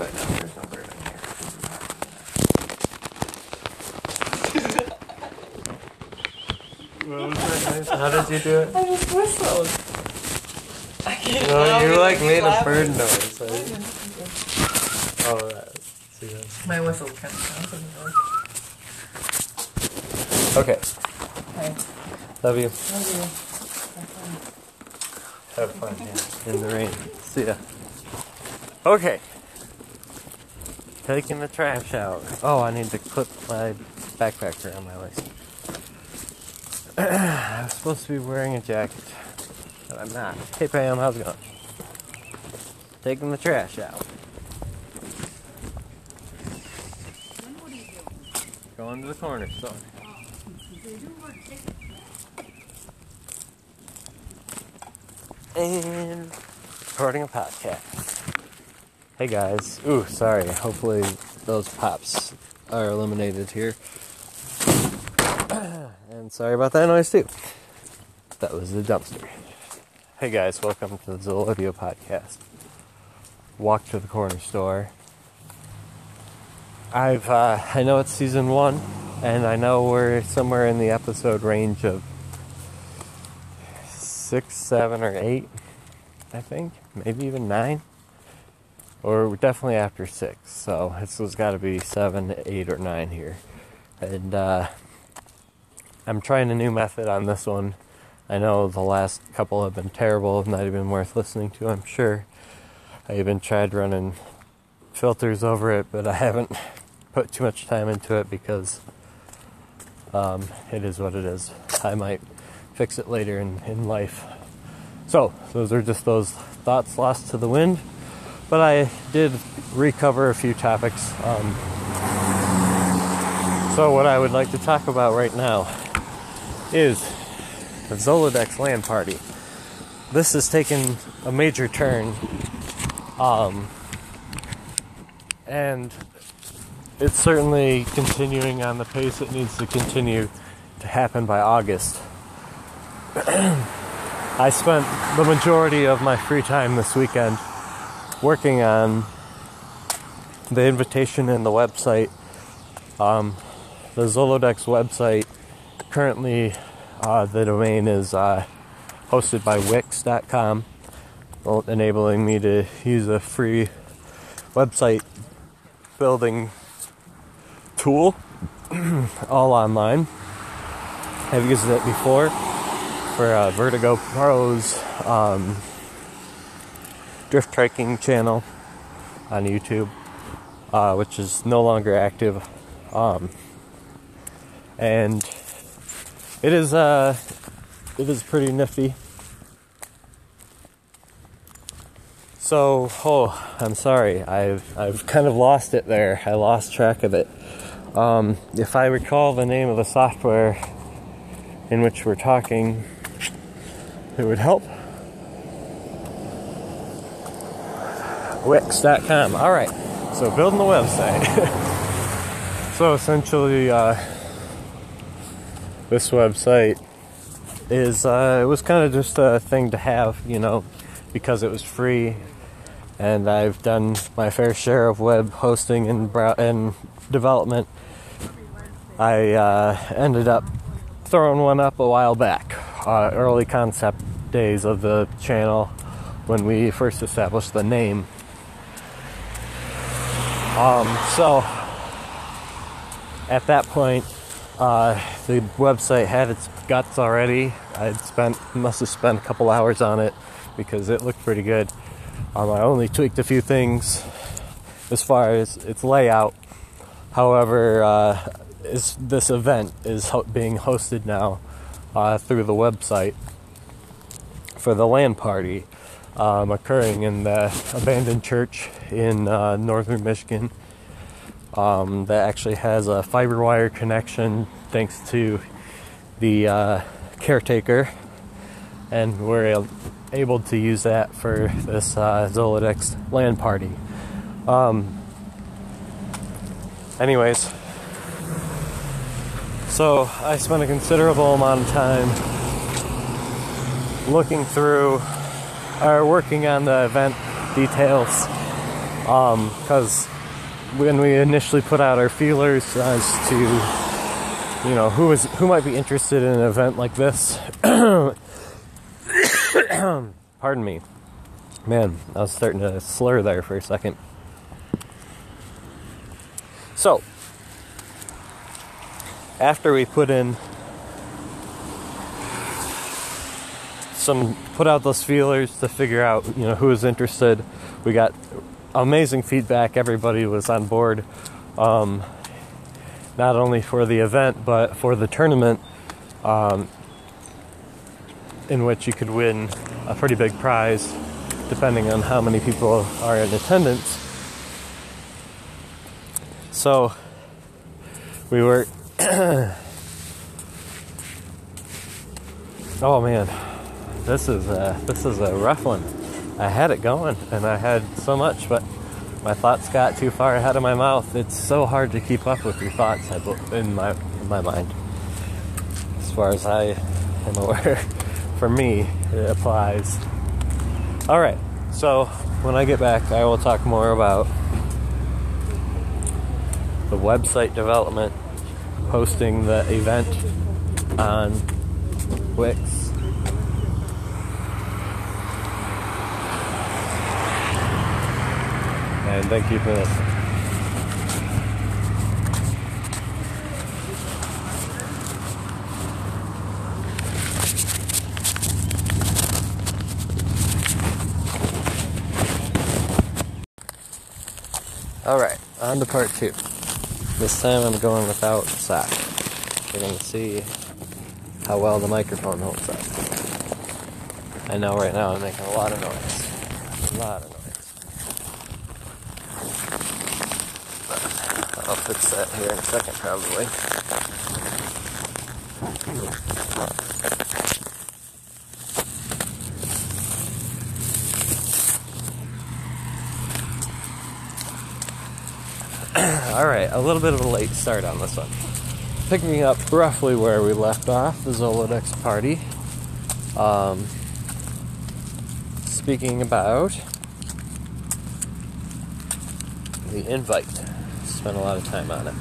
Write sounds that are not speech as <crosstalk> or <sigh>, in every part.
But no, there's no bird in here. How did you do it? I just whistled. I can't No, you me like to made a bird noise. right? Oh, that. See that? My whistle kind of sounds like Okay. a noise. Okay. Love you. Love you. Have fun. Have fun yeah. in the rain. See ya. Okay. Taking the trash out. Oh, I need to clip my backpack around my waist. <clears throat> I was supposed to be wearing a jacket, but I'm not. Hey Pam, how's it going? Taking the trash out. Going to the corner store. And recording a podcast. Hey guys. Ooh, sorry. Hopefully those pops are eliminated here. <clears throat> and sorry about that noise too. That was the dumpster. Hey guys, welcome to the Zolodio podcast. Walk to the corner store. I've uh, I know it's season one, and I know we're somewhere in the episode range of six, seven, or eight. I think maybe even nine, or definitely after six. So this has got to be seven, eight, or nine here, and uh, I'm trying a new method on this one. I know the last couple have been terrible, not even worth listening to. I'm sure. I even tried running filters over it, but I haven't put too much time into it because um, it is what it is. I might fix it later in, in life. So, those are just those thoughts lost to the wind. But I did recover a few topics. Um, so, what I would like to talk about right now is the Zolodex LAN party. This has taken a major turn. Um, and it's certainly continuing on the pace it needs to continue to happen by August. <clears throat> I spent the majority of my free time this weekend working on the invitation and the website. Um, the Zolodex website currently, uh, the domain is uh, hosted by Wix.com, enabling me to use a free website building tool <clears throat> all online. I've used it before for uh, Vertigo Pro's um, drift trekking channel on YouTube, uh, which is no longer active. Um, and it is uh, it is pretty nifty. So, oh, I'm sorry. I've I've kind of lost it there. I lost track of it. Um, if I recall the name of the software in which we're talking, it would help. Wix.com. All right. So building the website. <laughs> so essentially, uh, this website is uh, it was kind of just a thing to have, you know, because it was free, and I've done my fair share of web hosting and brow- and development. I uh, ended up throwing one up a while back, uh, early concept days of the channel when we first established the name. Um, so at that point, uh, the website had its guts already. I'd spent must have spent a couple hours on it because it looked pretty good. Um, I only tweaked a few things as far as its layout. However, uh, is this event is ho- being hosted now uh, through the website for the land party um, occurring in the abandoned church in uh, northern Michigan. Um, that actually has a fiber wire connection thanks to the uh, caretaker, and we're able to use that for this uh, Zolodex LAN party. Um, anyways, so I spent a considerable amount of time looking through or working on the event details um, Because when we initially put out our feelers as to you know who is who might be interested in an event like this, <coughs> pardon me, man, I was starting to slur there for a second. So after we put in some put out those feelers to figure out you know who was interested. We got amazing feedback. Everybody was on board. Um, not only for the event but for the tournament um, in which you could win a pretty big prize depending on how many people are in attendance. So we were <coughs> oh man this is a, this is a rough one. I had it going and I had so much, but my thoughts got too far ahead of my mouth. It's so hard to keep up with your thoughts in my in my mind. As far as I am aware, <laughs> for me, it applies. All right, so when I get back, I will talk more about the website development, hosting the event on Wix and thank you for listening. All right, on to part two. This time I'm going without sock. We're to see how well the microphone holds up. I know right now I'm making a lot of noise. A lot of noise. I'll fix that here in a second probably. <clears throat> Alright, a little bit of a late start on this one. Picking up roughly where we left off, the Zolodex party. Um, speaking about the invite spent a lot of time on it.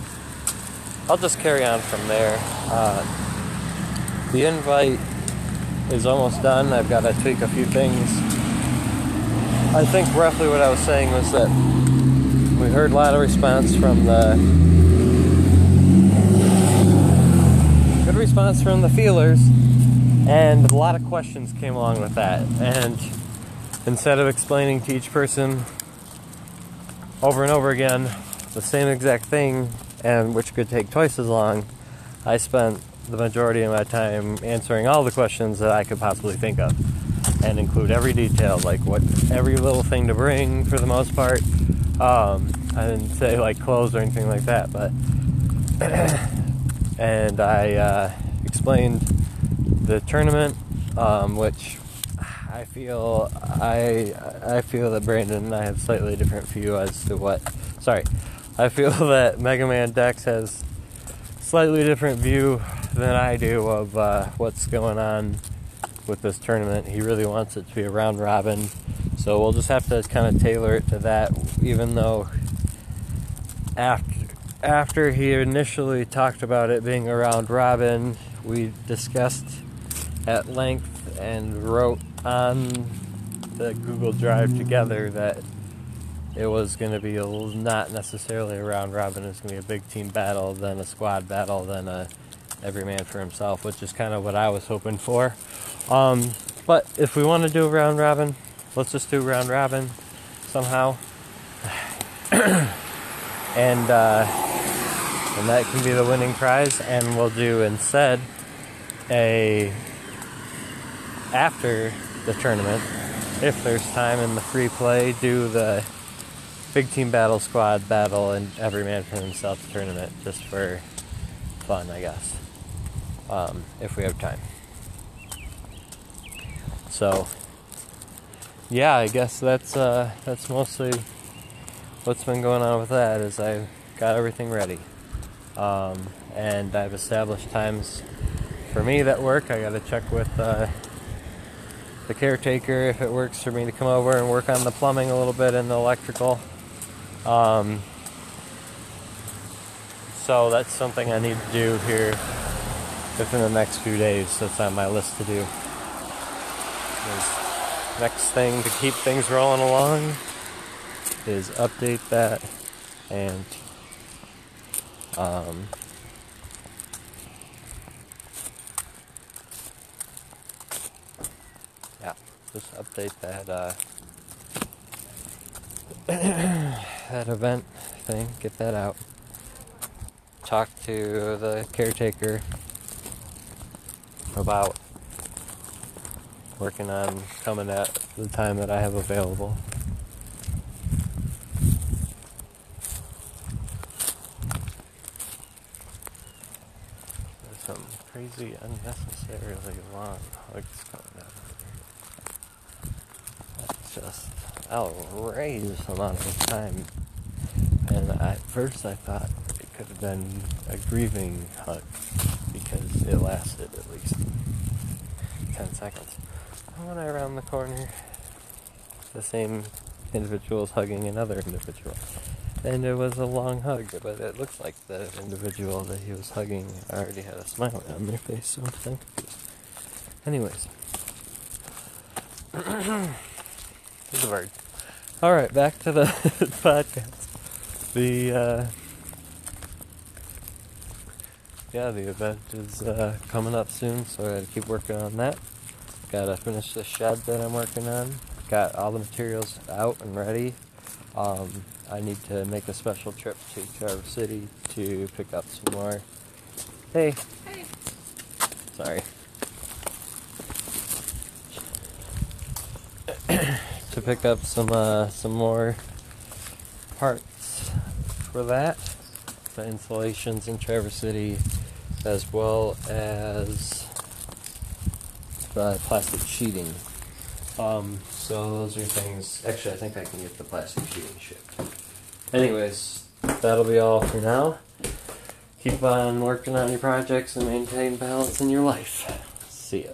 I'll just carry on from there. Uh, the invite is almost done. I've got to tweak a few things. I think roughly what I was saying was that we heard a lot of response from the good response from the feelers, and a lot of questions came along with that. And instead of explaining to each person over and over again the same exact thing, and which could take twice as long, I spent the majority of my time answering all the questions that I could possibly think of and include every detail, like what every little thing to bring for the most part. Um, I didn't say like clothes or anything like that, but <coughs> and I uh, explained the tournament, um, which I feel I I feel that Brandon and I have slightly different view as to what. Sorry, I feel <laughs> that Mega Man Dex has slightly different view than I do of uh, what's going on with this tournament. He really wants it to be a round robin, so we'll just have to kind of tailor it to that. Even though after after he initially talked about it being a round robin, we discussed at length and wrote on the Google Drive together that it was going to be a, not necessarily a round robin. It was going to be a big team battle, then a squad battle, then a every man for himself, which is kind of what I was hoping for. Um, but if we want to do a round robin, let's just do round robin somehow, <clears throat> and uh, and that can be the winning prize. And we'll do instead a after the tournament, if there's time in the free play, do the big team battle, squad battle, and every man for himself tournament just for fun, I guess, um, if we have time. So, yeah, I guess that's uh, that's mostly what's been going on with that. Is I got everything ready, um, and I've established times for me that work. I got to check with. Uh, the caretaker if it works for me to come over and work on the plumbing a little bit and the electrical Um, so that's something I need to do here within the next few days. That's on my list to do. Is next thing to keep things rolling along is update that and um, yeah, just update that uh, <clears throat> that event thing, get that out. Talk to the caretaker about working on coming at the time that I have available. There's some crazy, unnecessarily long hugs coming out of here. That's just outrageous amount of time. And at first I thought it could have been a grieving hug because it lasted at least 10 seconds. And when I round the corner, the same individual is hugging another individual. And it was a long hug, but it looks like the individual that he was hugging already had a smile on their face, so I'm confused. Anyways. A bird. Alright, back to the <laughs> podcast. The, uh, yeah, the event is uh, coming up soon, so I gotta keep working on that. Gotta finish the shed that I'm working on. Got all the materials out and ready. Um, I need to make a special trip to Traverse City to pick up some more. Hey, Hey. sorry. <coughs> to pick up some uh, some more parts for that. The installations in Traverse City, as well as the plastic sheeting. Um, so those are things. Actually, I think I can get the plastic sheeting shipped. Anyways, that'll be all for now. Keep on working on your projects and maintain balance in your life. See ya.